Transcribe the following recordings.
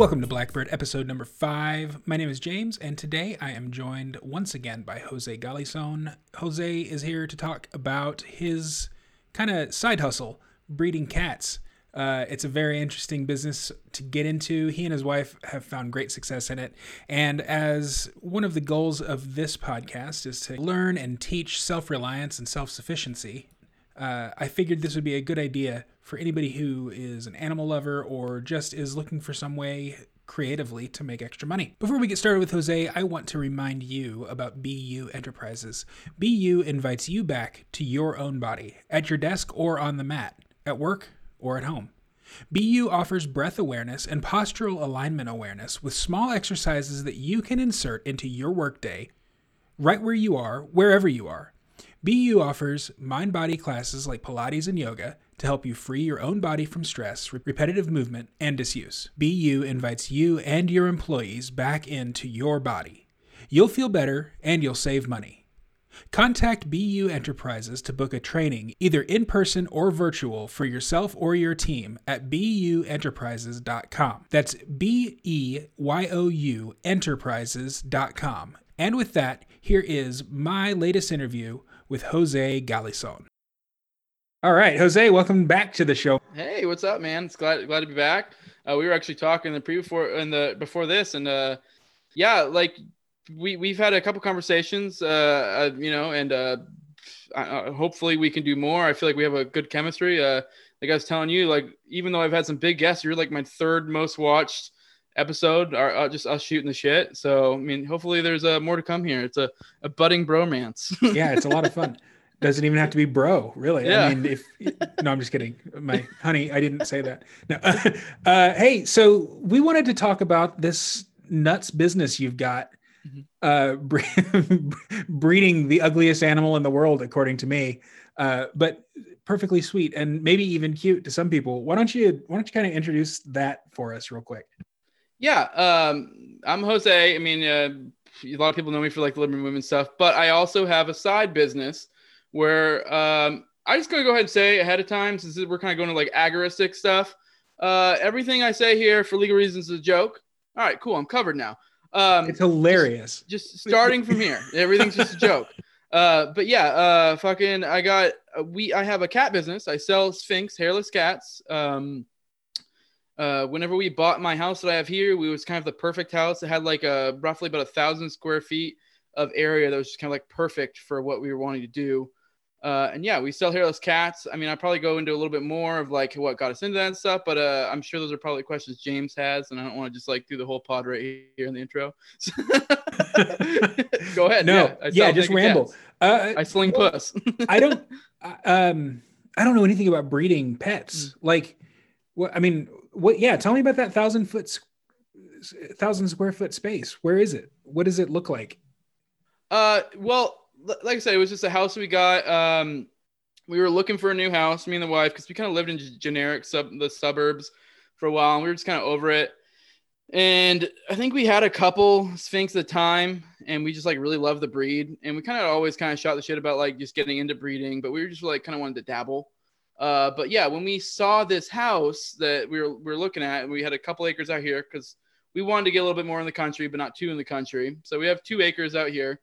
Welcome to Blackbird, episode number five. My name is James, and today I am joined once again by Jose Galison. Jose is here to talk about his kind of side hustle, breeding cats. Uh, it's a very interesting business to get into. He and his wife have found great success in it. And as one of the goals of this podcast is to learn and teach self reliance and self sufficiency, uh, I figured this would be a good idea for anybody who is an animal lover or just is looking for some way creatively to make extra money. Before we get started with Jose, I want to remind you about BU Enterprises. BU invites you back to your own body, at your desk or on the mat, at work or at home. BU offers breath awareness and postural alignment awareness with small exercises that you can insert into your workday right where you are, wherever you are. BU offers mind body classes like Pilates and yoga to help you free your own body from stress, repetitive movement, and disuse. BU invites you and your employees back into your body. You'll feel better and you'll save money. Contact BU Enterprises to book a training, either in person or virtual, for yourself or your team at beyouenterprises.com. That's B E Y O U enterprises.com. And with that, here is my latest interview with Jose Galison. All right, Jose, welcome back to the show. Hey, what's up, man? It's glad glad to be back. Uh, we were actually talking the pre before in the before this, and uh, yeah, like we we've had a couple conversations, uh, uh you know, and uh, uh, hopefully we can do more. I feel like we have a good chemistry. Like I was telling you, like even though I've had some big guests, you're like my third most watched episode, or uh, just us shooting the shit. So I mean, hopefully there's uh, more to come here. It's a, a budding bromance. yeah, it's a lot of fun. Doesn't even have to be bro, really. Yeah. I mean, if no, I'm just kidding. My honey, I didn't say that. No. Uh, hey, so we wanted to talk about this nuts business you've got, mm-hmm. uh, breeding the ugliest animal in the world, according to me. Uh, but perfectly sweet and maybe even cute to some people. Why don't you why don't you kind of introduce that for us real quick? Yeah, um, I'm Jose. I mean, uh, a lot of people know me for like the living women stuff, but I also have a side business where um, I just gonna go ahead and say ahead of time, since we're kind of going to like agoristic stuff. Uh, everything I say here for legal reasons is a joke. All right, cool. I'm covered now. Um, it's hilarious. Just, just starting from here, everything's just a joke. Uh, but yeah, uh, fucking, I got uh, we. I have a cat business. I sell Sphynx hairless cats. Um, uh, whenever we bought my house that I have here, we was kind of the perfect house. It had like a roughly about a thousand square feet of area that was just kind of like perfect for what we were wanting to do. Uh, and yeah, we sell hairless cats. I mean, I probably go into a little bit more of like what got us into that stuff, but uh, I'm sure those are probably questions James has, and I don't want to just like do the whole pod right here in the intro. go ahead. No, yeah, yeah just ramble. Uh, I sling well, puss. I don't. Um, I don't know anything about breeding pets. Mm. Like, what? I mean, what? Yeah, tell me about that thousand foot, thousand square foot space. Where is it? What does it look like? Uh, well, like I said, it was just a house we got. Um, we were looking for a new house, me and the wife, because we kind of lived in generic sub the suburbs for a while, and we were just kind of over it. And I think we had a couple Sphynx at the time, and we just like really loved the breed, and we kind of always kind of shot the shit about like just getting into breeding, but we were just like kind of wanted to dabble. Uh, but yeah, when we saw this house that we were, we were looking at, and we had a couple acres out here because we wanted to get a little bit more in the country, but not two in the country. So we have two acres out here,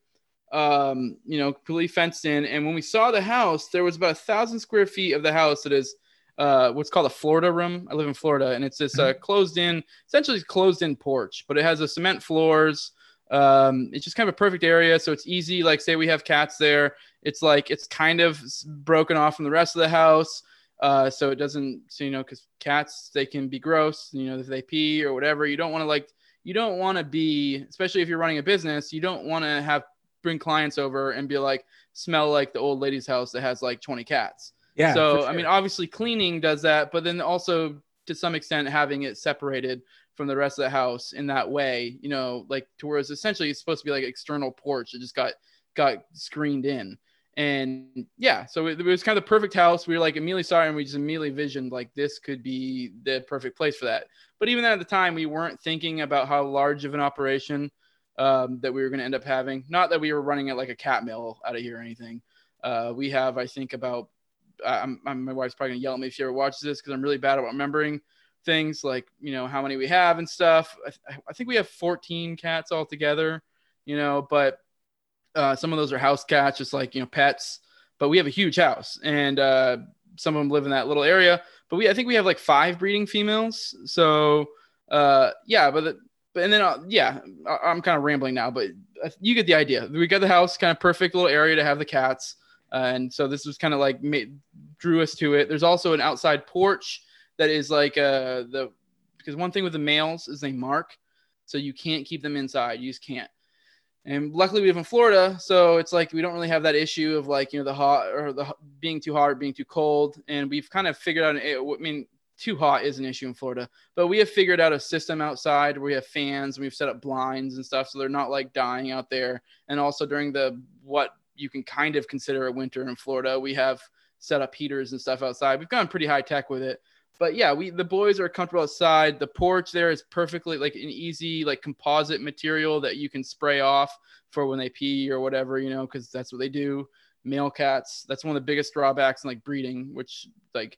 um, you know, completely fenced in. And when we saw the house, there was about a thousand square feet of the house that is uh, what's called a Florida room. I live in Florida, and it's this uh, mm-hmm. closed in, essentially closed in porch, but it has a cement floors. Um, it's just kind of a perfect area, so it's easy. Like, say we have cats there, it's like it's kind of broken off from the rest of the house. Uh, so it doesn't, so, you know, because cats they can be gross, you know, if they pee or whatever. You don't want to like, you don't want to be, especially if you're running a business, you don't want to have bring clients over and be like, smell like the old lady's house that has like 20 cats. Yeah. So sure. I mean, obviously cleaning does that, but then also to some extent having it separated from the rest of the house in that way, you know, like to where it's essentially it's supposed to be like external porch. It just got got screened in. And yeah, so it, it was kind of the perfect house. We were like immediately it and we just immediately visioned like this could be the perfect place for that. But even at the time, we weren't thinking about how large of an operation um, that we were going to end up having. Not that we were running it like a cat mill out of here or anything. Uh, we have, I think, about I'm, I'm, my wife's probably gonna yell at me if she ever watches this because I'm really bad at remembering. Things like you know how many we have and stuff. I, I think we have 14 cats altogether, you know, but uh, some of those are house cats, just like you know pets. But we have a huge house, and uh, some of them live in that little area. But we I think we have like five breeding females. So uh, yeah, but the, but and then uh, yeah, I, am kind of rambling now, but you get the idea. We got the house, kind of perfect little area to have the cats. Uh, and so this was kind of like made, drew us to it. There's also an outside porch that is like uh, the because one thing with the males is they mark, so you can't keep them inside. You just can't. And luckily we live in Florida, so it's like we don't really have that issue of like you know the hot or the being too hot or being too cold. And we've kind of figured out. I mean, too hot is an issue in Florida, but we have figured out a system outside where we have fans and we've set up blinds and stuff, so they're not like dying out there. And also during the what you can kind of consider a winter in Florida, we have set up heaters and stuff outside. We've gone pretty high tech with it, but yeah, we the boys are comfortable outside. The porch there is perfectly like an easy like composite material that you can spray off for when they pee or whatever, you know, because that's what they do. Male cats. That's one of the biggest drawbacks in like breeding, which like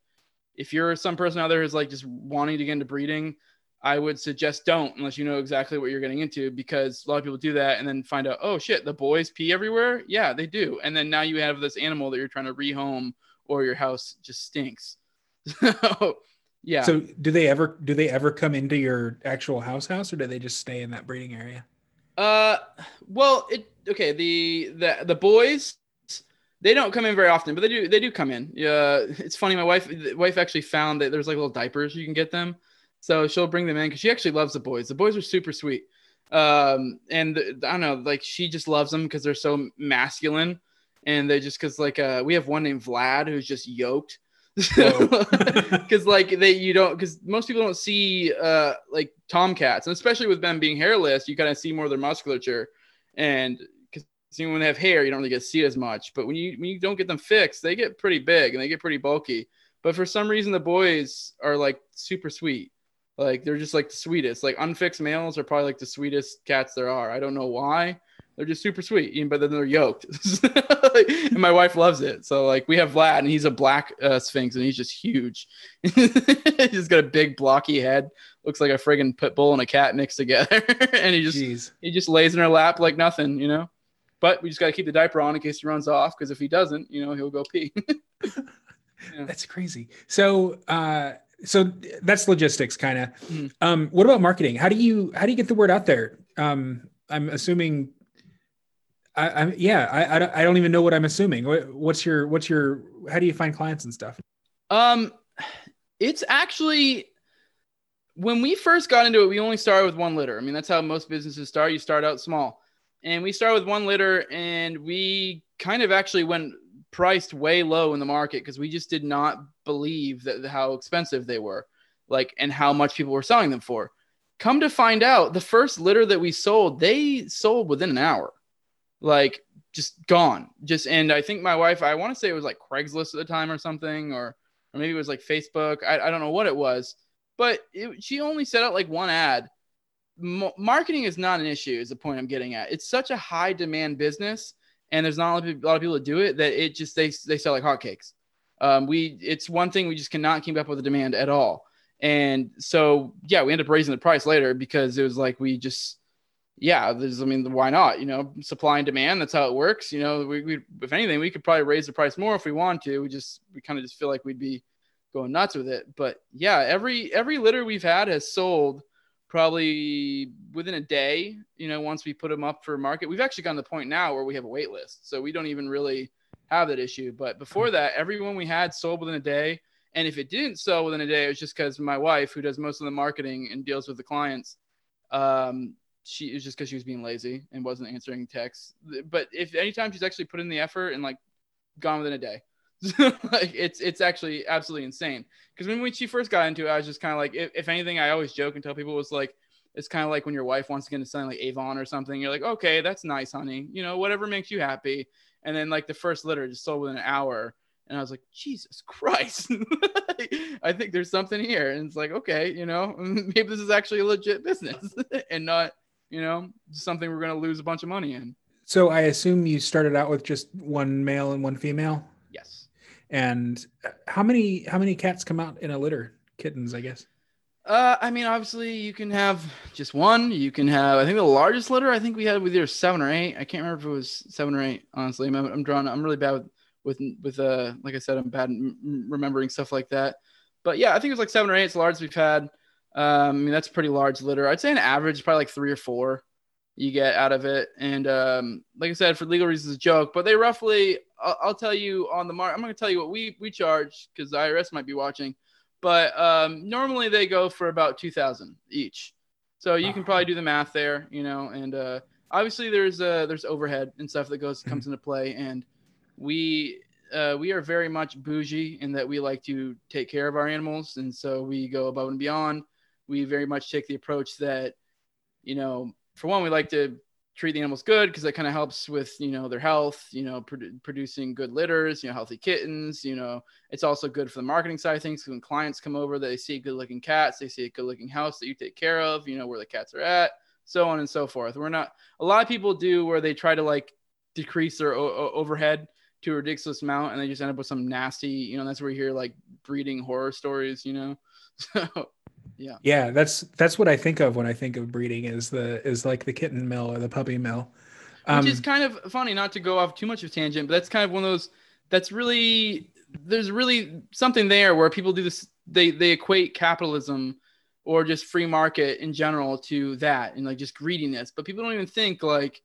if you're some person out there who's like just wanting to get into breeding, I would suggest don't unless you know exactly what you're getting into because a lot of people do that and then find out, oh shit, the boys pee everywhere. Yeah, they do. And then now you have this animal that you're trying to rehome or your house just stinks. So yeah. So do they ever do they ever come into your actual house house or do they just stay in that breeding area? Uh well it okay, the the the boys they don't come in very often, but they do. They do come in. Yeah, it's funny. My wife, wife actually found that there's like little diapers you can get them, so she'll bring them in because she actually loves the boys. The boys are super sweet, um, and the, I don't know, like she just loves them because they're so masculine, and they just because like uh, we have one named Vlad who's just yoked. Because like they you don't because most people don't see uh like tomcats and especially with them being hairless you kind of see more of their musculature and See, when they have hair, you don't really get to see it as much. But when you when you don't get them fixed, they get pretty big and they get pretty bulky. But for some reason, the boys are like super sweet. Like they're just like the sweetest. Like unfixed males are probably like the sweetest cats there are. I don't know why. They're just super sweet, but then they're yoked. and my wife loves it. So like we have Vlad, and he's a black uh, Sphynx, and he's just huge. he's got a big blocky head, looks like a friggin' pit bull and a cat mixed together, and he just Jeez. he just lays in her lap like nothing, you know. But we just got to keep the diaper on in case he runs off because if he doesn't, you know, he'll go pee. yeah. That's crazy. So, uh, so that's logistics kind of. Mm-hmm. Um, what about marketing? How do you how do you get the word out there? Um, I'm assuming. I, I'm yeah. I, I don't, I don't even know what I'm assuming. What's your what's your how do you find clients and stuff? Um, it's actually when we first got into it, we only started with one litter. I mean, that's how most businesses start. You start out small and we started with one litter and we kind of actually went priced way low in the market because we just did not believe that how expensive they were like and how much people were selling them for come to find out the first litter that we sold they sold within an hour like just gone. Just and i think my wife i want to say it was like craigslist at the time or something or or maybe it was like facebook. I, I don't know what it was but it, she only set out like one ad. Marketing is not an issue is the point i'm getting at. It's such a high demand business and there's not a lot of people that do it that it just they, they sell like hotcakes. Um, we it's one thing we just cannot keep up with the demand at all. And so yeah we ended up raising the price later because it was like we just yeah there's i mean why not you know supply and demand that's how it works you know we, we if anything we could probably raise the price more if we want to we just we kind of just feel like we'd be going nuts with it but yeah every every litter we've had has sold probably within a day, you know, once we put them up for market. We've actually gotten to the point now where we have a wait list. So we don't even really have that issue. But before that, everyone we had sold within a day. And if it didn't sell within a day, it was just because my wife, who does most of the marketing and deals with the clients, um, she is just because she was being lazy and wasn't answering texts. But if anytime she's actually put in the effort and like gone within a day, like it's it's actually absolutely insane. Because when, when she first got into it, I was just kind of like, if, if, anything, I always joke and tell people was like, it's kind of like when your wife wants to get into something like Avon or something. You're like, okay, that's nice, honey. You know, whatever makes you happy. And then like the first litter just sold within an hour. And I was like, Jesus Christ, I think there's something here. And it's like, okay, you know, maybe this is actually a legit business and not, you know, something we're going to lose a bunch of money in. So I assume you started out with just one male and one female. Yes. And how many how many cats come out in a litter? Kittens, I guess. Uh, I mean, obviously, you can have just one. You can have, I think, the largest litter. I think we had with either seven or eight. I can't remember if it was seven or eight. Honestly, I'm, I'm drawn. I'm really bad with, with, with uh, like I said, I'm bad remembering stuff like that. But yeah, I think it was like seven or eight. It's the largest we've had. Um, I mean, that's pretty large litter. I'd say an average, probably like three or four you get out of it. And um, like I said, for legal reasons, a joke. But they roughly, I'll, I'll tell you on the mark. I'm going to tell you what we we charge because the IRS might be watching but um, normally they go for about 2000 each so you can probably do the math there you know and uh, obviously there's uh, there's overhead and stuff that goes comes into play and we uh, we are very much bougie in that we like to take care of our animals and so we go above and beyond we very much take the approach that you know for one we like to treat the animals good because that kind of helps with you know their health you know produ- producing good litters you know healthy kittens you know. It's also good for the marketing side of things when clients come over they see good looking cats they see a good looking house that you take care of you know where the cats are at so on and so forth. We're not a lot of people do where they try to like decrease their o- overhead to a ridiculous amount and they just end up with some nasty you know that's where you hear like breeding horror stories you know? So yeah. Yeah that's that's what i think of when i think of breeding is the is like the kitten mill or the puppy mill. Um, which is kind of funny not to go off too much of tangent but that's kind of one of those that's really there's really something there where people do this they they equate capitalism or just free market in general to that and like just greediness. But people don't even think like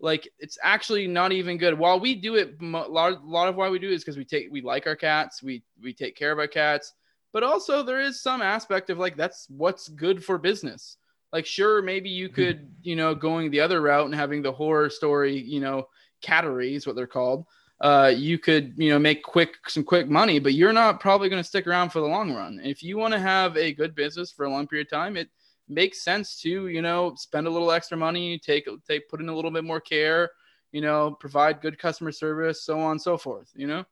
like it's actually not even good. While we do it a lot, lot of why we do it is because we take we like our cats we we take care of our cats but also there is some aspect of like that's what's good for business. Like sure maybe you hmm. could you know going the other route and having the horror story you know catteries what they're called uh, you could you know make quick some quick money but you're not probably going to stick around for the long run. If you want to have a good business for a long period of time it makes sense to you know spend a little extra money take take put in a little bit more care you know provide good customer service so on and so forth you know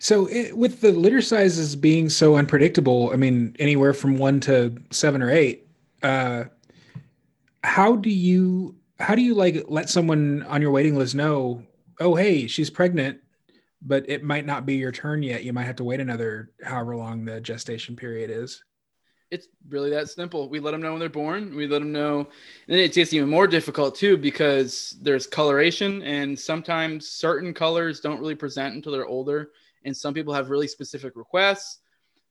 so it, with the litter sizes being so unpredictable, I mean, anywhere from one to seven or eight, uh, how do you how do you like let someone on your waiting list know? Oh, hey, she's pregnant, but it might not be your turn yet. You might have to wait another however long the gestation period is. It's really that simple. We let them know when they're born. We let them know, and it gets even more difficult too because there's coloration, and sometimes certain colors don't really present until they're older and some people have really specific requests.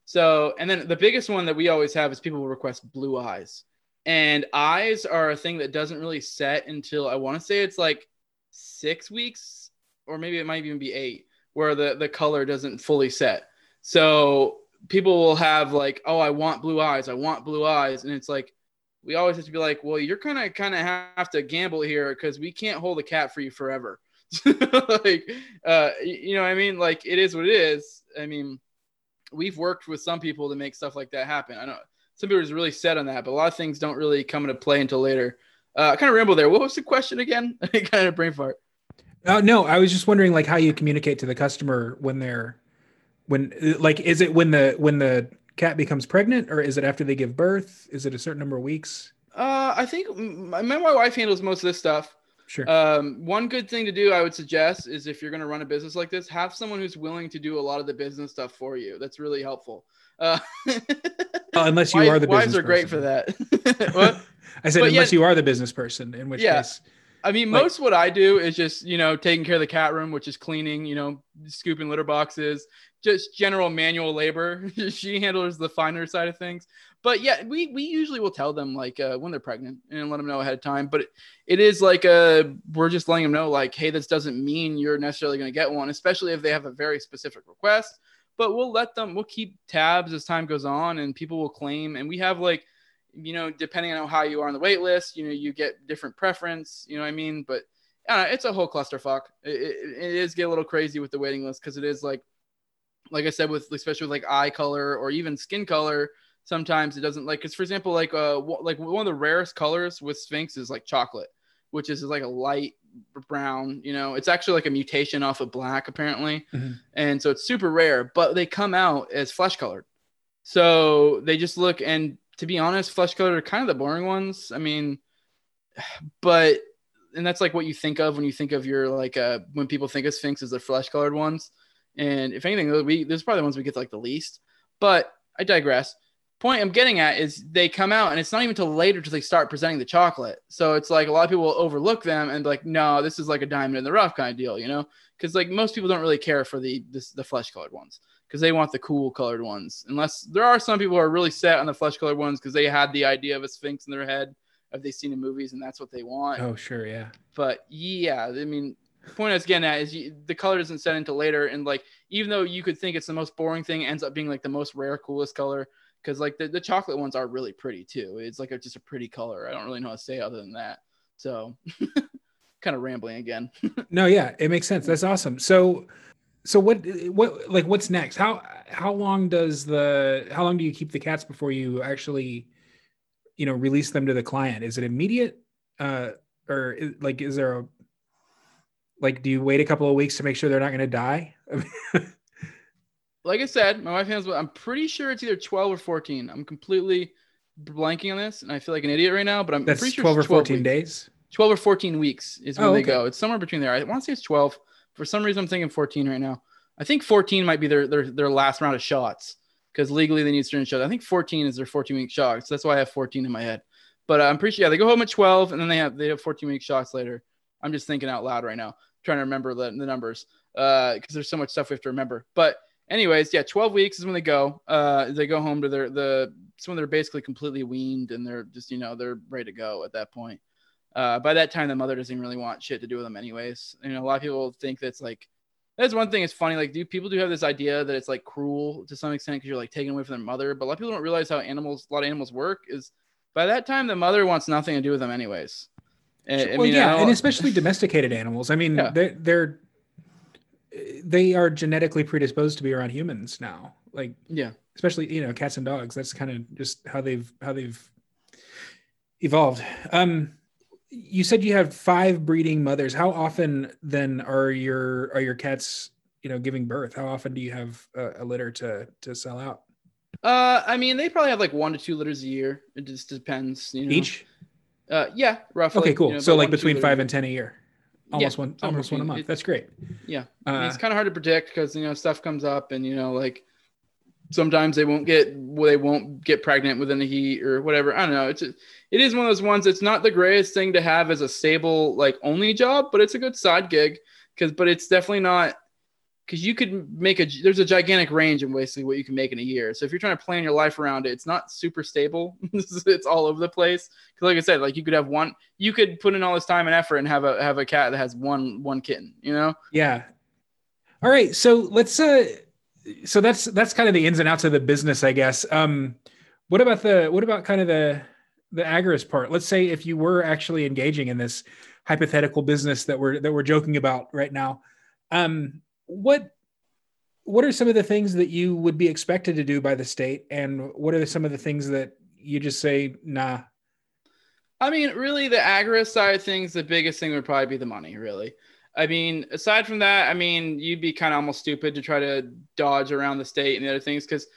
So, and then the biggest one that we always have is people will request blue eyes. And eyes are a thing that doesn't really set until I want to say it's like six weeks, or maybe it might even be eight, where the, the color doesn't fully set. So people will have like, oh, I want blue eyes, I want blue eyes. And it's like, we always have to be like, well, you're kind of kind of have to gamble here because we can't hold a cat for you forever. like uh you know i mean? Like it is what it is. I mean we've worked with some people to make stuff like that happen. I know some people are really set on that but a lot of things don't really come into play until later. Uh, I kind of ramble there. What was the question again? Kind of brain fart. Uh, no i was just wondering like how you communicate to the customer when they're when like is it when the when the cat becomes pregnant or is it after they give birth? Is it a certain number of weeks? Uh i think my, my wife handles most of this stuff Sure. Um, one good thing to do, I would suggest, is if you're going to run a business like this, have someone who's willing to do a lot of the business stuff for you. That's really helpful. Uh, well, unless you are the business wives are great for that. I said, but unless you are the business person, in which yeah. case. I mean, like, most what I do is just, you know, taking care of the cat room, which is cleaning, you know, scooping litter boxes, just general manual labor. she handles the finer side of things but yeah, we we usually will tell them like uh, when they're pregnant and let them know ahead of time. But it, it is like uh, we're just letting them know like, hey, this doesn't mean you're necessarily going to get one, especially if they have a very specific request. But we'll let them. We'll keep tabs as time goes on, and people will claim. And we have like, you know, depending on how you are on the wait list, you know, you get different preference. You know what I mean? But it's a whole clusterfuck. It, it, it is get a little crazy with the waiting list because it is like, like I said, with especially with like eye color or even skin color sometimes it doesn't like because for example like uh w- like one of the rarest colors with sphynx is like chocolate which is like a light brown you know it's actually like a mutation off of black apparently mm-hmm. and so it's super rare but they come out as flesh colored so they just look and to be honest flesh colored are kind of the boring ones. I mean but and that's like what you think of when you think of your like uh when people think of sphynx as the flesh colored ones. And if anything we those are probably the ones we get to like the least. But i digress. Point I'm getting at is they come out and it's not even until later till they start presenting the chocolate. So it's like a lot of people will overlook them and be like, no, this is like a diamond in the rough kind of deal, you know? Because like most people don't really care for the this, the flesh colored ones because they want the cool colored ones. Unless there are some people who are really set on the flesh colored ones because they had the idea of a sphynx in their head if they've seen the movies and that's what they want. Oh, sure, yeah. But yeah, I mean, the point I was getting at is you, the color doesn't set until later, and like even though you could think it's the most boring thing, ends up being like the most rare, coolest color because like the, the chocolate ones are really pretty too. It's like a, just a pretty color. I don't really know how to say other than that. So kind of rambling again. no, yeah, it makes sense. That's awesome. So so what what like what's next? How how long does the how long do you keep the cats before you actually you know release them to the client? Is it immediate uh or is, like is there a like do you wait a couple of weeks to make sure they're not going to die? like I said, my wife has. I'm pretty sure it's either 12 or 14. I'm completely blanking on this, and I feel like an idiot right now. But I'm That's pretty sure it's 12 or 12 14 weeks. days. 12 or 14 weeks is when Oh, they go. It's somewhere between there. I want to say it's 12. For some reason, I'm thinking 14 right now. I think 14 might be their their, their last round of shots because legally they need certain shots. I think 14 is their 14 week shots. So that's why I have 14 in my head. But uh, I'm pretty sure yeah, they go home at 12 and then they have they have 14 week shots later. I'm just thinking out loud right now, trying to remember the, the numbers because there's so much stuff we have to remember. But anyways, yeah, 12 weeks is when they go. Uh, they go home to their the it's when they're basically completely weaned and they're just you know they're ready to go at that point. Uh, by that time, the mother doesn't really want shit to do with them, anyways. You know, a lot of people think that's like that's one thing. It's funny, like, do people do have this idea that it's like cruel to some extent because you're like taking away from their mother? But a lot of people don't realize how animals, a lot of animals work. Is by that time, the mother wants nothing to do with them, anyways. And, I well, mean, yeah, and especially domesticated animals. I mean, Yeah. they're they're they are genetically predisposed to be around humans now. Like yeah, especially you know cats and dogs. That's kind of just how they've how they've evolved. Um, you said you have five breeding mothers. How often then are your are your cats you know giving birth? How often do you have a, a litter to to sell out uh, I mean, they probably have like one to two litters a year. It just depends, you know. each? Uh, yeah, roughly. Okay, cool. you know, so like one between five and ten a year, almost one somewhere almost one a month. it- That's great. Yeah. I mean, Uh, it's kind of hard to predict because you know stuff comes up and you know like sometimes they won't get they won't get pregnant within the heat or whatever. I don't know. It's it is one of those ones. It's not the greatest thing to have as a stable like only job, but it's a good side gig because but it's definitely not because you could make a there's a gigantic range in basically what you can make in a year. So if you're trying to plan your life around it, it's not super stable. it's all over the place. Because like I said, like you could have one, you could put in all this time and effort and have a have a cat that has one one kitten. You know. Yeah. All right. So let's uh so that's that's kind of the ins and outs of the business, I guess. Um what about the what about kind of the the agorist part? Let's say if you were actually engaging in this hypothetical business that we're that we're joking about right now. Um what what are some of the things that you would be expected to do by the state and what are some of the things that you just say nah I mean, really, the agorist side of things, the biggest thing would probably be the money, really. I mean, aside from that, I mean, you'd be kind of almost stupid to try to dodge around the state and the other things because,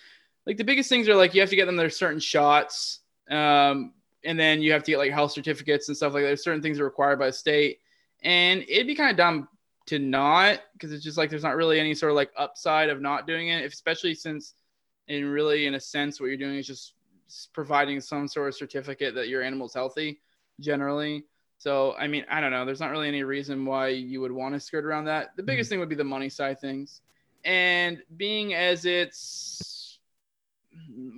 like, the biggest things are like you have to get them their certain shots, um, and then you have to get like health certificates and stuff like that. There's certain things are required by the state, and it'd be kind of dumb to not because it's just like there's not really any sort of like upside of not doing it, especially since, in really, in a sense, what you're doing is just providing some sort of certificate that your animal's healthy generally. So, I mean, I don't know. There's not really any reason why you would want to skirt around that. The biggest mm-hmm. thing would be the money side things. And being as it's,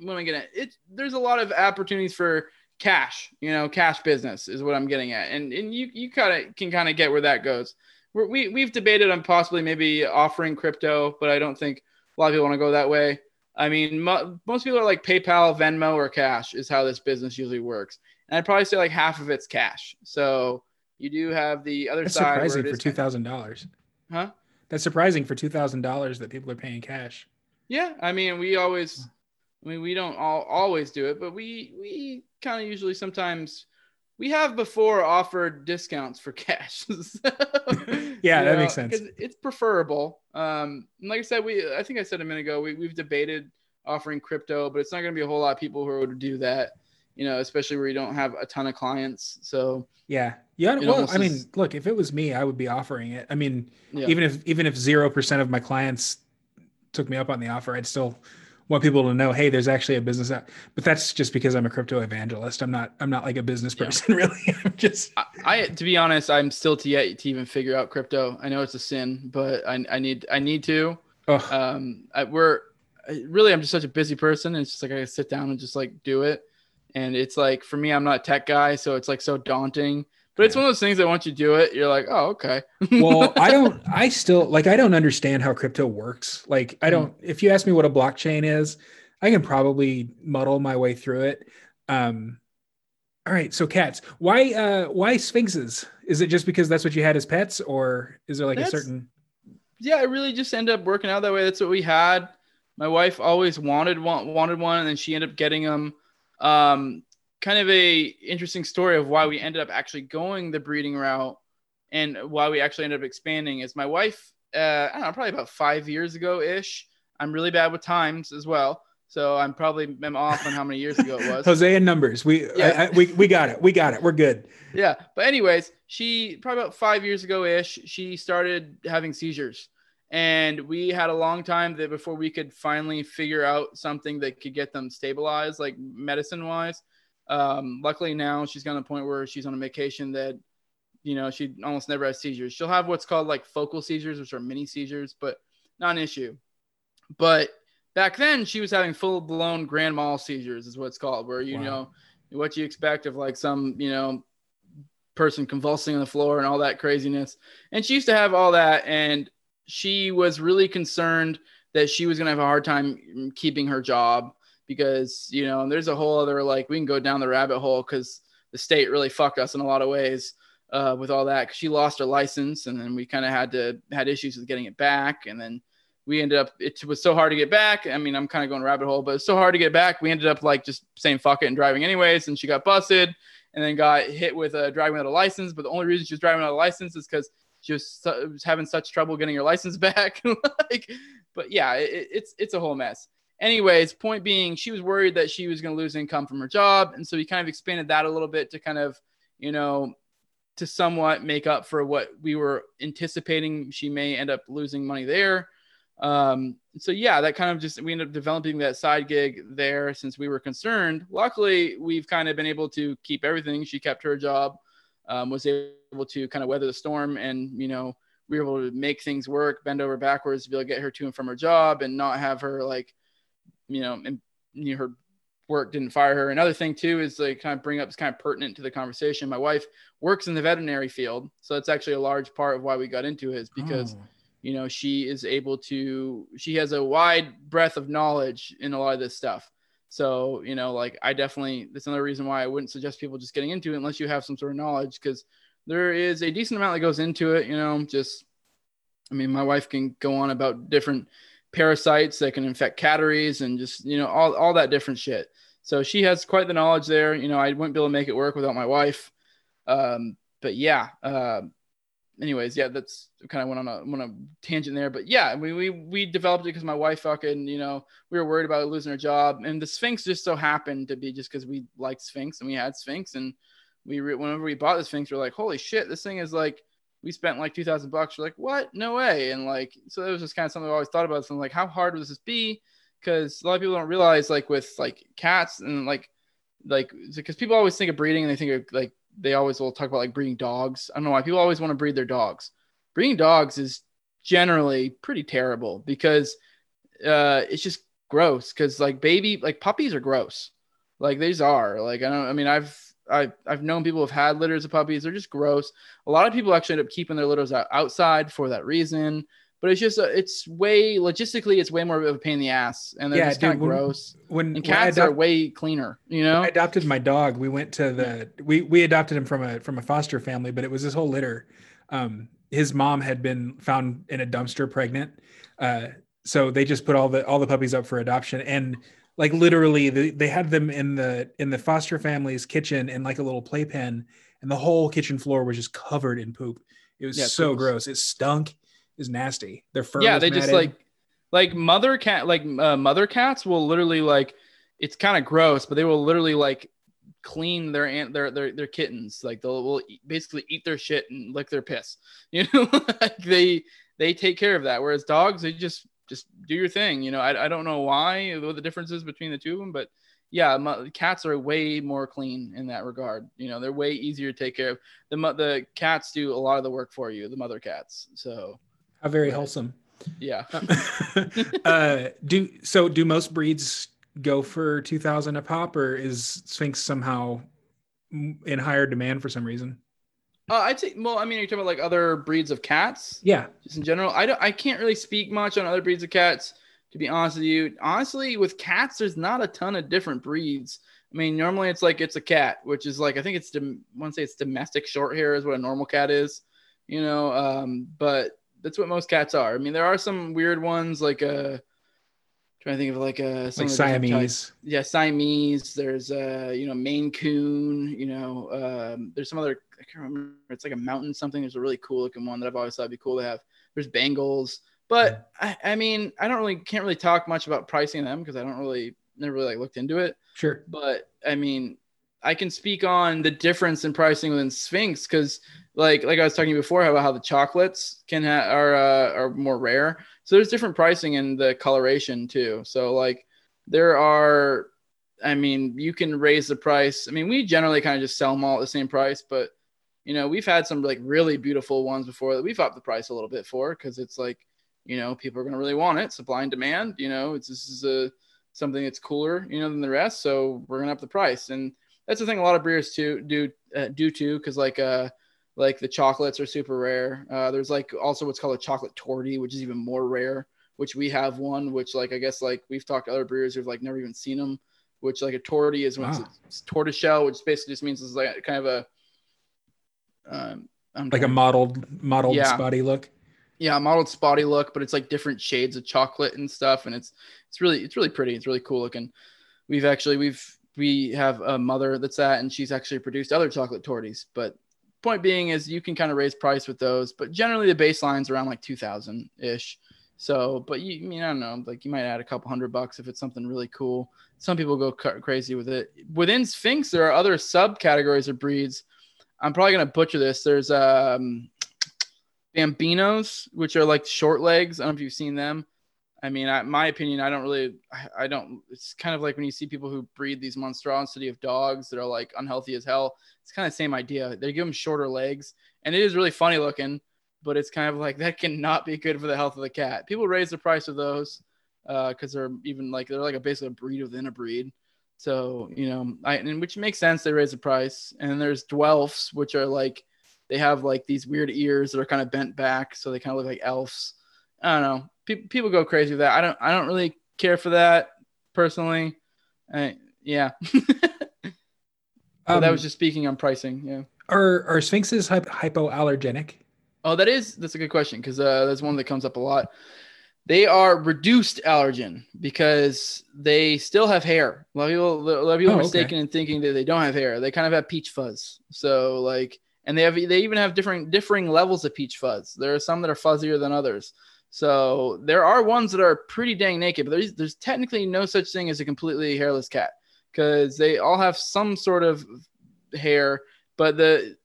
what am I getting at? It, there's a lot of opportunities for cash, you know, cash business is what I'm getting at. And, and you, you kind of can kind of get where that goes. We're, we, we've debated on possibly maybe offering crypto, but I don't think a lot of people want to go that way. I mean, mo- most people are like PayPal, Venmo, or cash is how this business usually works. And I'd probably say like half of it's cash. So you do have the other that's side. surprising for $2000 Huh? that's surprising for $2000 that people are paying cash Yeah, I mean, we always, I mean, we don't all always do it, but we we kind of usually sometimes we have before offered discounts for cash. So, Yeah, that makes sense. It's preferable. Um, like I said, we I think I said a minute ago, we we've debated offering crypto, but it's not going to be a whole lot of people who would do that. You know, especially where you don't have a ton of clients. So Yeah. Yeah. Well, I mean, is- look, if it was me, I would be offering it. I mean, yeah, even if even if zero percent of my clients took me up on the offer, I'd still want people to know, hey, there's actually a business out. But that's just because I'm a crypto evangelist. I'm not. I'm not like a business person, yeah. really. I'm just. I, I, to be honest, I'm still to yet to even figure out crypto. I know it's a sin, but I, I need, I need to. Oh. Um, I, we're really, I'm just such a busy person. It's just like I sit down and just like do it. And it's like for me, I'm not a tech guy, so it's like so daunting. But it's one of those things that once you do it, you're like, oh, okay. well, I don't, I still like, I don't understand how crypto works. Like, I don't, if you ask me what a blockchain is, I can probably muddle my way through it. Um, all right. So cats, why, uh, why sphynxes? Is it just because that's what you had as pets or is there like that's, a certain, yeah, I really just ended up working out that way. That's what we had. My wife always wanted one, wanted one, and then she ended up getting them. Um, kind of a interesting story of why we ended up actually going the breeding route and why we actually ended up expanding is my wife uh, I don't know, probably about five years ago ish. I'm really bad with times as well. So I'm probably I'm off on how many years ago it was. Jose and numbers. We yeah. I, I, we we got it. We got it. We're good. Yeah. But anyways, she probably about five years ago ish, she started having seizures. And we had a long time that before we could finally figure out something that could get them stabilized, like medicine wise. Um, luckily now she's gotten to the point where she's on a medication that, you know, she almost never has seizures. She'll have what's called like focal seizures, which are mini seizures, but not an issue. But back then she was having full blown grand mal seizures is what it's called, where you wow. know what you expect of like some, you know, person convulsing on the floor and all that craziness. And she used to have all that. And she was really concerned that she was going to have a hard time keeping her job because you know there's a whole other like we can go down the rabbit hole because the state really fucked us in a lot of ways uh, with all that. She lost her license, and then we kind of had to had issues with getting it back, and then we ended up it was so hard to get back. I mean, I'm kind of going rabbit hole, but it's so hard to get back. We ended up like just saying fuck it and driving anyways, and she got busted, and then got hit with a driving without a license. But the only reason she was driving without a license is because was having such trouble getting your license back. like, but yeah, it, it's it's a whole mess. Anyways, point being, she was worried that she was going to lose income from her job. And so we kind of expanded that a little bit to kind of, you know, to somewhat make up for what we were anticipating she may end up losing money there. Um, so yeah, that kind of just we ended up developing that side gig there since we were concerned. Luckily, we've kind of been able to keep everything. She kept her job, um, was able to kind of weather the storm, and you know we were able to make things work, bend over backwards to be able to get her to and from her job, and not have her like you know, and you know, her work didn't fire her. Another thing too is like kind of bring up is kind of pertinent to the conversation. My wife works in the veterinary field, so that's actually a large part of why we got into it is because. Oh. You know, she is able to, she has a wide breadth of knowledge in a lot of this stuff. So, you know, like I definitely, that's another reason why I wouldn't suggest people just getting into it unless you have some sort of knowledge because there is a decent amount that goes into it, you know, just, I mean, my wife can go on about different parasites that can infect catteries and just you know all, all that different shit. So she has quite the knowledge there you know i wouldn't be able to make it work without my wife. Um, but yeah uh, anyways yeah that's kind of went on a, went on a tangent there but yeah we, we we developed it because my wife fucking you know we were worried about losing her job and the sphynx just so happened to be just because we liked sphynx and we had sphynx and we whenever we bought the sphynx we we're like holy shit this thing is like we spent like 2000 bucks. We're like, what? No way. And like, so it was just kind of something I always thought about. So I'm like, how hard would this be? Cause a lot of people don't realize like with like cats and like, like, because people always think of breeding and they think of like, they always will talk about like breeding dogs. I don't know why people always want to breed their dogs. Breeding dogs is generally pretty terrible because uh, it's just gross. Cause like baby, like puppies are gross. Like these are like, I don't, I mean, I've, I've I've known people who have had litters of puppies. They're just gross. A lot of people actually end up keeping their litters outside for that reason. But it's just, it's way logistically, it's way more of a pain in the ass, and they're yeah, just kind of gross. When and cats when are way cleaner, you know. I adopted my dog. We went to the we we adopted him from a from a foster family, but it was this whole litter. Um, his mom had been found in a dumpster pregnant, uh, so they just put all the all the puppies up for adoption, and like literally they, they had them in the in the foster family's kitchen in like a little playpen and the whole kitchen floor was just covered in poop it was yeah, so gross it stunk was nasty their fur yeah they matted. just like like mother cat like uh, mother cats will literally like it's kind of gross but they will literally like clean their ant their their, their kittens like they'll will basically eat their shit and lick their piss you know like they they take care of that whereas dogs they just just do your thing. You know, I, I don't know why what the difference is between the two of them, but yeah, my, cats are way more clean in that regard. You know, they're way easier to take care of. The the cats do a lot of the work for you, the mother cats. So how very wholesome. Yeah. uh, do so. Do most breeds go for two thousand a pop, or is Sphynx somehow in higher demand for some reason? Uh, I'd say, well, I mean, are you talking about like other breeds of cats? Yeah. Just in general, I don't, I can't really speak much on other breeds of cats. To be honest with you, honestly, with cats, there's not a ton of different breeds. I mean, normally it's like it's a cat, which is like I think it's I want to say it's domestic short hair is what a normal cat is, you know. Um, but that's what most cats are. I mean, there are some weird ones like a. Uh, trying to think of like a like Siamese. Yeah, Siamese. There's a uh, you know Maine Coon. You know, um, there's some other I can't remember. It's like a mountain something. There's a really cool looking one that I've always thought would be cool to have. There's Bengals, but I, I mean I don't really can't really talk much about pricing them because I don't really never really like looked into it. Sure. But I mean I can speak on the difference in pricing within Sphynx because like like I was talking before about how the chocolates can ha- are uh, are more rare. So there's different pricing in the coloration too. So like there are, I mean, you can raise the price. I mean, we generally kind of just sell them all at the same price, but you know, we've had some like really beautiful ones before that we've upped the price a little bit for because it's like, you know, people are to really want it. Supply and demand, you know, it's this is a something that's cooler, you know, than the rest. So we're to up the price. And that's the thing a lot of breeders too do uh, do too. Cause like, uh, like the chocolates are super rare. Uh, there's like also what's called a chocolate tortie, which is even more rare. Which we have one, which like I guess like we've talked to other brewers who've like never even seen them. Which like a tortie is when wow. it's, it's tortoise shell, which basically just means it's like kind of a um, like a modeled modeled yeah. spotty look. Yeah, modeled spotty look, but it's like different shades of chocolate and stuff, and it's it's really it's really pretty. It's really cool looking. We've actually we've we have a mother that's that, and she's actually produced other chocolate torties, but point being is you can kind of raise price with those, but generally the baseline's around like 2000 ish. So, but you, I mean, I don't know, like you might add a couple hundred bucks if it's something really cool. Some people go crazy with it. Within Sphynx, there are other subcategories of breeds. I'm probably to butcher this. There's um, Bambinos, which are like short legs. I don't know if you've seen them. I mean, I, my opinion, I don't really, I, I, don't. It's kind of like when you see people who breed these monstrosity of dogs that are like unhealthy as hell. It's kind of the same idea. They give them shorter legs, and it is really funny looking, but it's kind of like that cannot be good for the health of the cat. People raise the price of those because uh, they're even like they're like a basically a breed within a breed. So you know, I and which makes sense. They raise the price, and there's Dwelfs, which are like they have like these weird ears that are kind of bent back, so they kind of look like elves. I don't know people people go crazy with that. I don't I don't really care for that personally. I, yeah. um, that was just speaking on pricing. Yeah. Are are sphynxes hypoallergenic? Oh, that is that's a good question because uh, that's one that comes up a lot. They are reduced allergen because they still have hair. A lot of people, a lot of people oh, are mistaken okay. in thinking that they don't have hair. They kind of have peach fuzz. So like, and they have they even have different differing levels of peach fuzz. There are some that are fuzzier than others. So there are ones that are pretty dang naked, but there's there's technically no such thing as a completely hairless cat because they all have some sort of hair, but the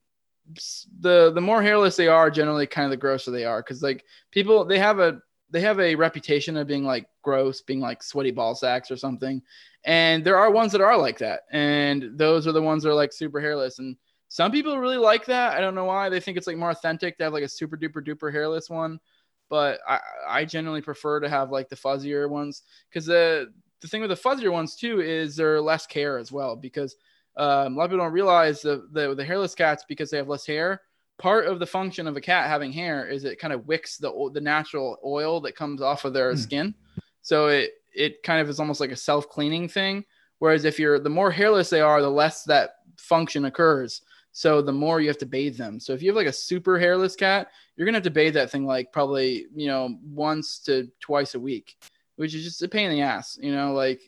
the the more hairless they are, generally kind of the grosser they are because like people they have a they have a reputation of being like gross, being like sweaty ball sacks or something. And there are ones that are like that. And those are the ones that are like super hairless. And some people really like that. I don't know why. They think it's like more authentic to have like a super duper duper hairless one but I, I generally prefer to have like the fuzzier ones because the the thing with the fuzzier ones too is they're less care as well because um, a lot of people don't realize the, the the hairless cats because they have less hair. Part of the function of a cat having hair is it kind of wicks the the natural oil that comes off of their mm. skin, so it it kind of is almost like a self cleaning thing. Whereas if you're the more hairless they are, the less that function occurs. So the more you have to bathe them. So if you have like a super hairless cat, you're gonna have to bathe that thing like probably you know once to twice a week, which is just a pain in the ass. You know, like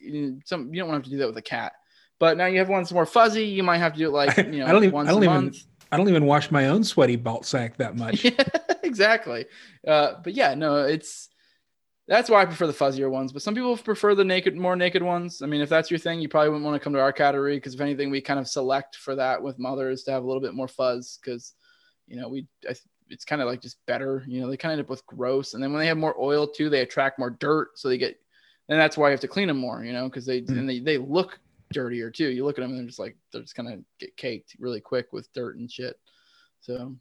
some you don't want to have to do that with a cat. But now you have ones more fuzzy. You might have to do it like you know I don't even, once I don't a even, month. I don't even wash my own sweaty balt sack that much. yeah, exactly. Uh, but yeah, no, it's that's why I prefer the fuzzier ones. But some people prefer the naked, more naked ones. I mean, if that's your thing, you probably wouldn't want to come to our cattery because if anything, we kind of select for that with mothers to have a little bit more fuzz because, you know, we it's kind of like just better. You know, they kind of end up with gross, and then when they have more oil too, they attract more dirt, so they get, and that's why you have to clean them more. You know, because they Mm. and they they look dirtier too. You look at them and they're just like they're just gonna get caked really quick with dirt and shit. So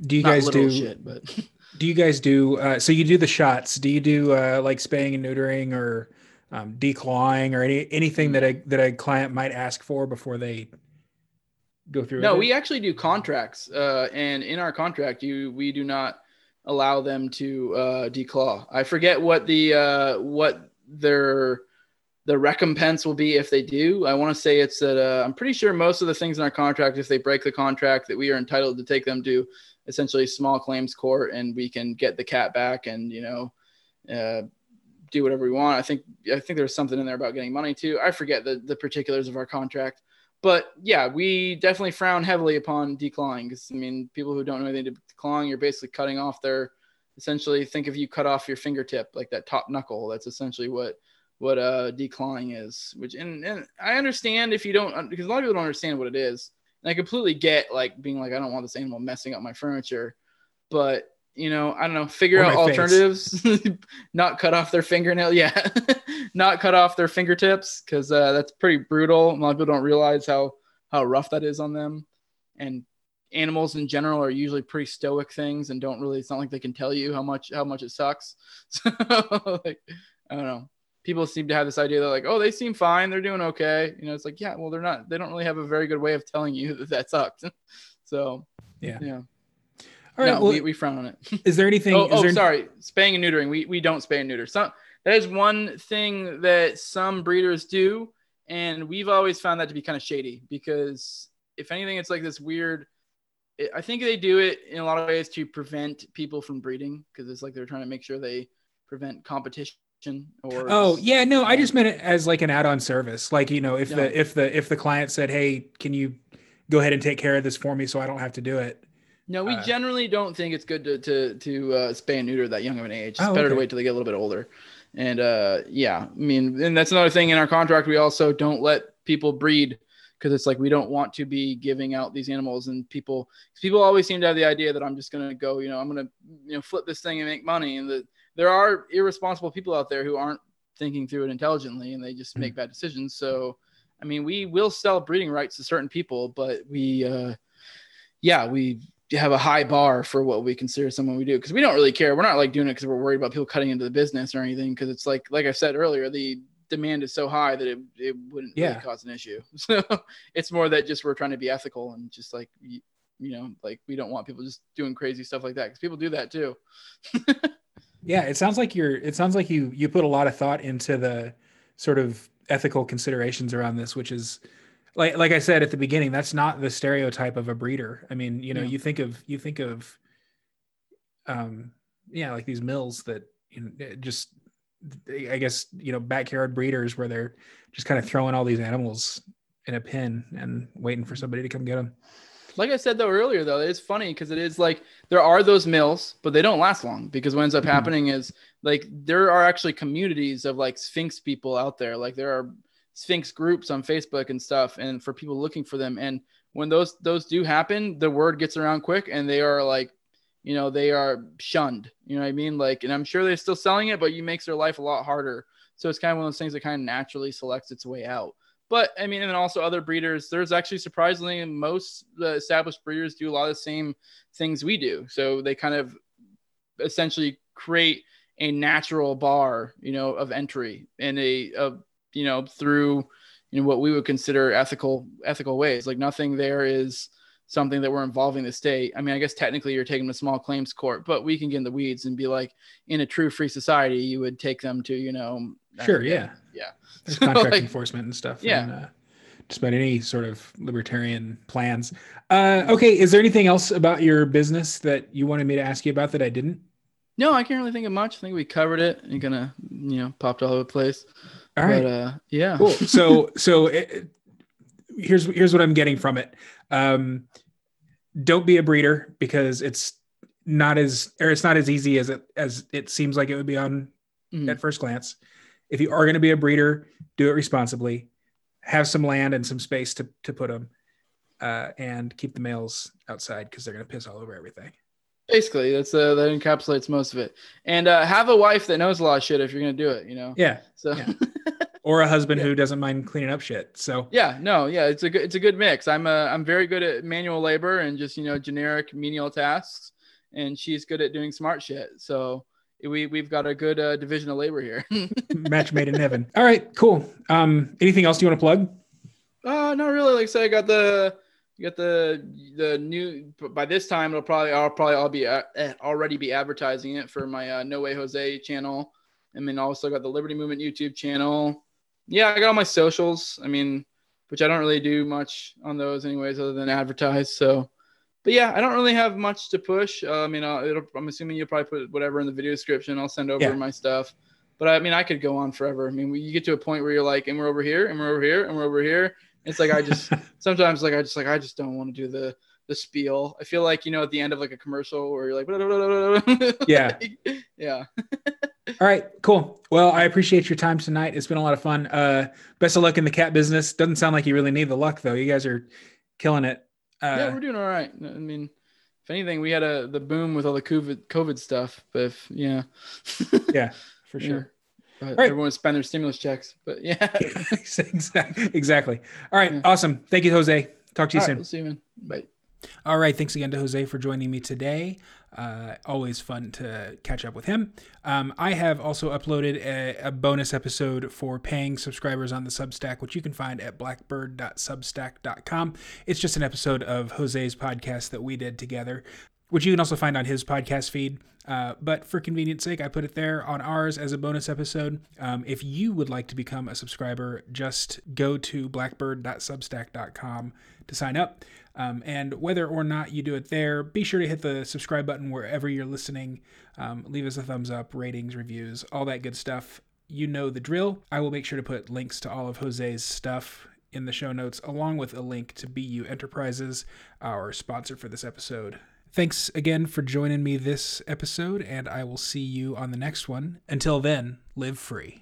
Do you not guys do? shit, but Do you guys do? Uh, so you do the shots. Do you do uh, like spaying and neutering or um, declawing or any anything that a that a client might ask for before they go through? no, we actually do contracts, uh, and in our contract, you we do not allow them to uh, declaw. I forget what the uh, what their the recompense will be if they do. I want to say it's that uh, I'm pretty sure most of the things in our contract, if they break the contract, that we are entitled to take them to essentially small claims court, and we can get the cat back, and you know. Uh, do whatever we want. I think I think there's something in there about getting money too. I forget the, the particulars of our contract, but yeah, we definitely frown heavily upon declawing because I mean, people who don't know anything to declawing, you're basically cutting off their. Essentially, think if you cut off your fingertip, like that top knuckle. That's essentially what what uh declawing is. Which and, and I understand if you don't because a lot of people don't understand what it is, and I completely get like being like I don't want this animal messing up my furniture, but you know I don't know figure out alternatives, not cut off their fingernail, yeah, not cut off their fingertips because uh, that's pretty brutal. A lot of people don't realize how how rough that is on them, and animals in general are usually pretty stoic things and don't really. It's not like they can tell you how much how much it sucks. So like I don't know. People seem to have this idea that like, oh, they seem fine, they're doing okay. You know, it's like, yeah, well, they're not. They don't really have a very good way of telling you that that sucked. so Yeah. yeah. All right. no, well, we, we frown on it. is there anything? Oh, oh there, sorry. Spaying and neutering. We we don't spay and neuter. Some that is one thing that some breeders do, and we've always found that to be kind of shady because if anything, it's like this weird. it- I think they do it in a lot of ways to prevent people from breeding because it's like they're trying to make sure they prevent competition or. Oh yeah, no, I just meant it as like an add-on service. Like you know, if Yeah. the if the if the client said, "Hey, can you go ahead and take care of this for me so I don't have to do it?" No, we Uh, generally don't think it's good to to to uh, spay and neuter that young of an age. It's Oh, better to wait till they get a little bit older. And uh, yeah, I mean, and that's another thing in our contract. We also don't let people breed because it's like we don't want to be giving out these animals and people people always seem to have the idea that I'm just gonna go, you know, I'm gonna you know flip this thing and make money. And that there are irresponsible people out there who aren't thinking through it intelligently and they just make bad decisions. So, I mean, we will sell breeding rights to certain people, but we, uh, yeah, we have a high bar for what we consider someone we do because we don't really care. We're not like doing it because we're worried about people cutting into the business or anything. Because it's like, like I said earlier, the demand is so high that it, it wouldn't Yeah. really cause an issue. So it's more that just we're trying to be ethical and just like, you, you know, like we don't want people just doing crazy stuff like that because people do that too. Yeah, it sounds like you're. It sounds like you you put a lot of thought into the sort of ethical considerations around this, which is like like I said at the beginning, that's not the stereotype of a breeder. I mean, you know, Yeah. you think of you think of, um, yeah, like these mills that you know eh, just, I guess you know, backyard breeders where they're just kind of throwing all these animals in a pen and waiting for somebody to come get them. Like I said though earlier though, it's funny because it is like there are those mills, but they don't last long because what ends up Mhm. happening is like there are actually communities of like Sphynx people out there. Like there are Sphynx groups on Facebook and stuff, and for people looking for them. And when those those do happen, the word gets around quick, and they are like, you know, they are shunned. You know what I mean? Like, and I'm sure they're still selling it, but you makes their life a lot harder. So it's kind of one of those things that kind of naturally selects its way out. But I mean, and also other breeders. There's actually surprisingly most the established breeders do a lot of the same things we do. So they kind of essentially create a natural bar, you know, of entry and a, a you know, through you know what we would consider ethical ethical ways. Like nothing there is something that we're involving the state. I mean, I guess technically you're taking them to small claims court, but we can get in the weeds and be like, in a true free society, you would take them to, you know, Sure, yeah. yeah. There's contract Like- enforcement and stuff. Yeah. And, uh, just about any sort of libertarian plans. Uh, okay, is there anything else about your business that you wanted me to ask you about that I didn't? No, I can't really think of much. I think we covered it. You're gonna, you know, popped all over the place. All right, But uh, yeah. cool. So, so it- here's here's what I'm getting from it. Um, don't be a breeder because it's not as or it's not as easy as it as it seems like it would be on Mhm. at first glance. If you are going to be a breeder, do it responsibly. Have some land and some space to to put them, uh, and keep the males outside because they're going to piss all over everything. Basically, that's uh, that encapsulates most of it. And uh, have a wife that knows a lot of shit if you're gonna do it. You know. Yeah. So. Yeah. Or a husband who doesn't mind cleaning up shit. So Yeah, no, yeah, it's a good it's a good mix. I'm uh, I'm very good at manual labor and just you know generic menial tasks, and she's good at doing smart shit. So we we've got a good uh, division of labor here. match made in heaven. All right, cool. Um, anything else you want to plug? uh, not really. Like I said, I got the you got the the new. By this time, it'll probably I'll probably I'll be uh, eh, already be advertising it for my uh, No Way Jose channel. I mean, also got the Liberty Movement YouTube channel. Yeah, I got all my socials. I mean, which I don't really do much on those anyways, other than advertise. So, but yeah, I don't really have much to push. Uh, I mean, it'll, I'm assuming you'll probably put whatever in the video description. I'll send over Yeah. my stuff. But I mean, I could go on forever. I mean, we, you get to a point where you're like, and we're over here, and we're over here, and we're over here. It's like I just sometimes like I just like I just don't want to do the the spiel. I feel like you know at the end of like a commercial where you're like. Yeah. yeah. All right, cool. Well, I appreciate your time tonight. It's been a lot of fun. Uh, best of luck in the cat business. Doesn't sound like you really need the luck though. You guys are killing it. Uh, yeah, we're doing all right. I mean, if anything, we had a the boom with all the COVID COVID stuff. But if, yeah, yeah, for Yeah. sure. But right. everyone spend their stimulus checks. But yeah, exactly. Exactly. All right. Yeah. Awesome. Thank you, Jose. Talk to you All right, soon. we'll see you, man. Bye. All right. Thanks again to Jose for joining me today. Uh, always fun to catch up with him. Um, I have also uploaded a, a bonus episode for paying subscribers on the Substack, which you can find at blackbird.substack.com. It's just an episode of Jose's podcast that we did together, which you can also find on his podcast feed. Uh, but for convenience sake, I put it there on ours as a bonus episode. Um, if you would like to become a subscriber, just go to blackbird.substack.com to sign up. Um, and whether or not you do it there, be sure to hit the subscribe button wherever you're listening. Um, leave us a thumbs up, ratings, reviews, all that good stuff. You know the drill. I will make sure to put links to all of Jose's stuff in the show notes, along with a link to BeYou Enterprises, our sponsor for this episode. Thanks again for joining me this episode, and I will see you on the next one. Until then, live free.